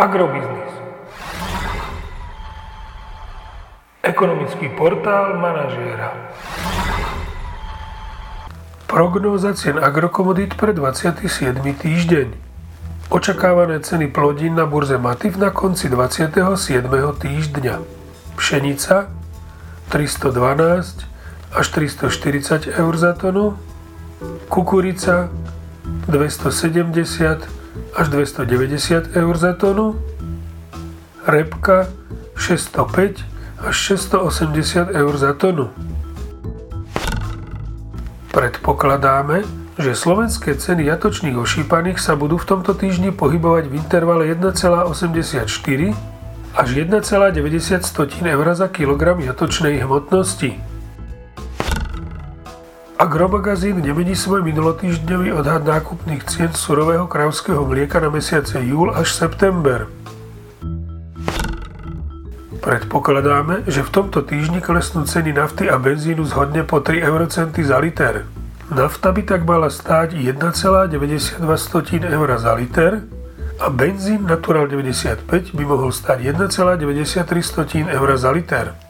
Agrobiznis. Ekonomický portál manažéra. Prognóza cien agrokomodít pre 27. týždeň. Očakávané ceny plodín na burze Matif na konci 27. týždňa. Pšenica 312 až 340 eur za tonu, kukurica 270 až 290 eur za tonu, repka 605 až 680 eur za tonu. Predpokladáme, že slovenské ceny jatočných ošípaných sa budú v tomto týždni pohybovať v intervale 1,84 až 1,90 eur za kilogram jatočnej hmotnosti. Agromagazín nemení svoj minulotýždňový odhad nákupných cien surového krávského mlieka na mesiace júl až september. Predpokladáme, že v tomto týždni klesnú ceny nafty a benzínu zhodne po 3 eurocenty za liter. Nafta by tak mala stáť 1,92 eur za liter a benzín Natural 95 by mohol stať 1,93 eur za liter.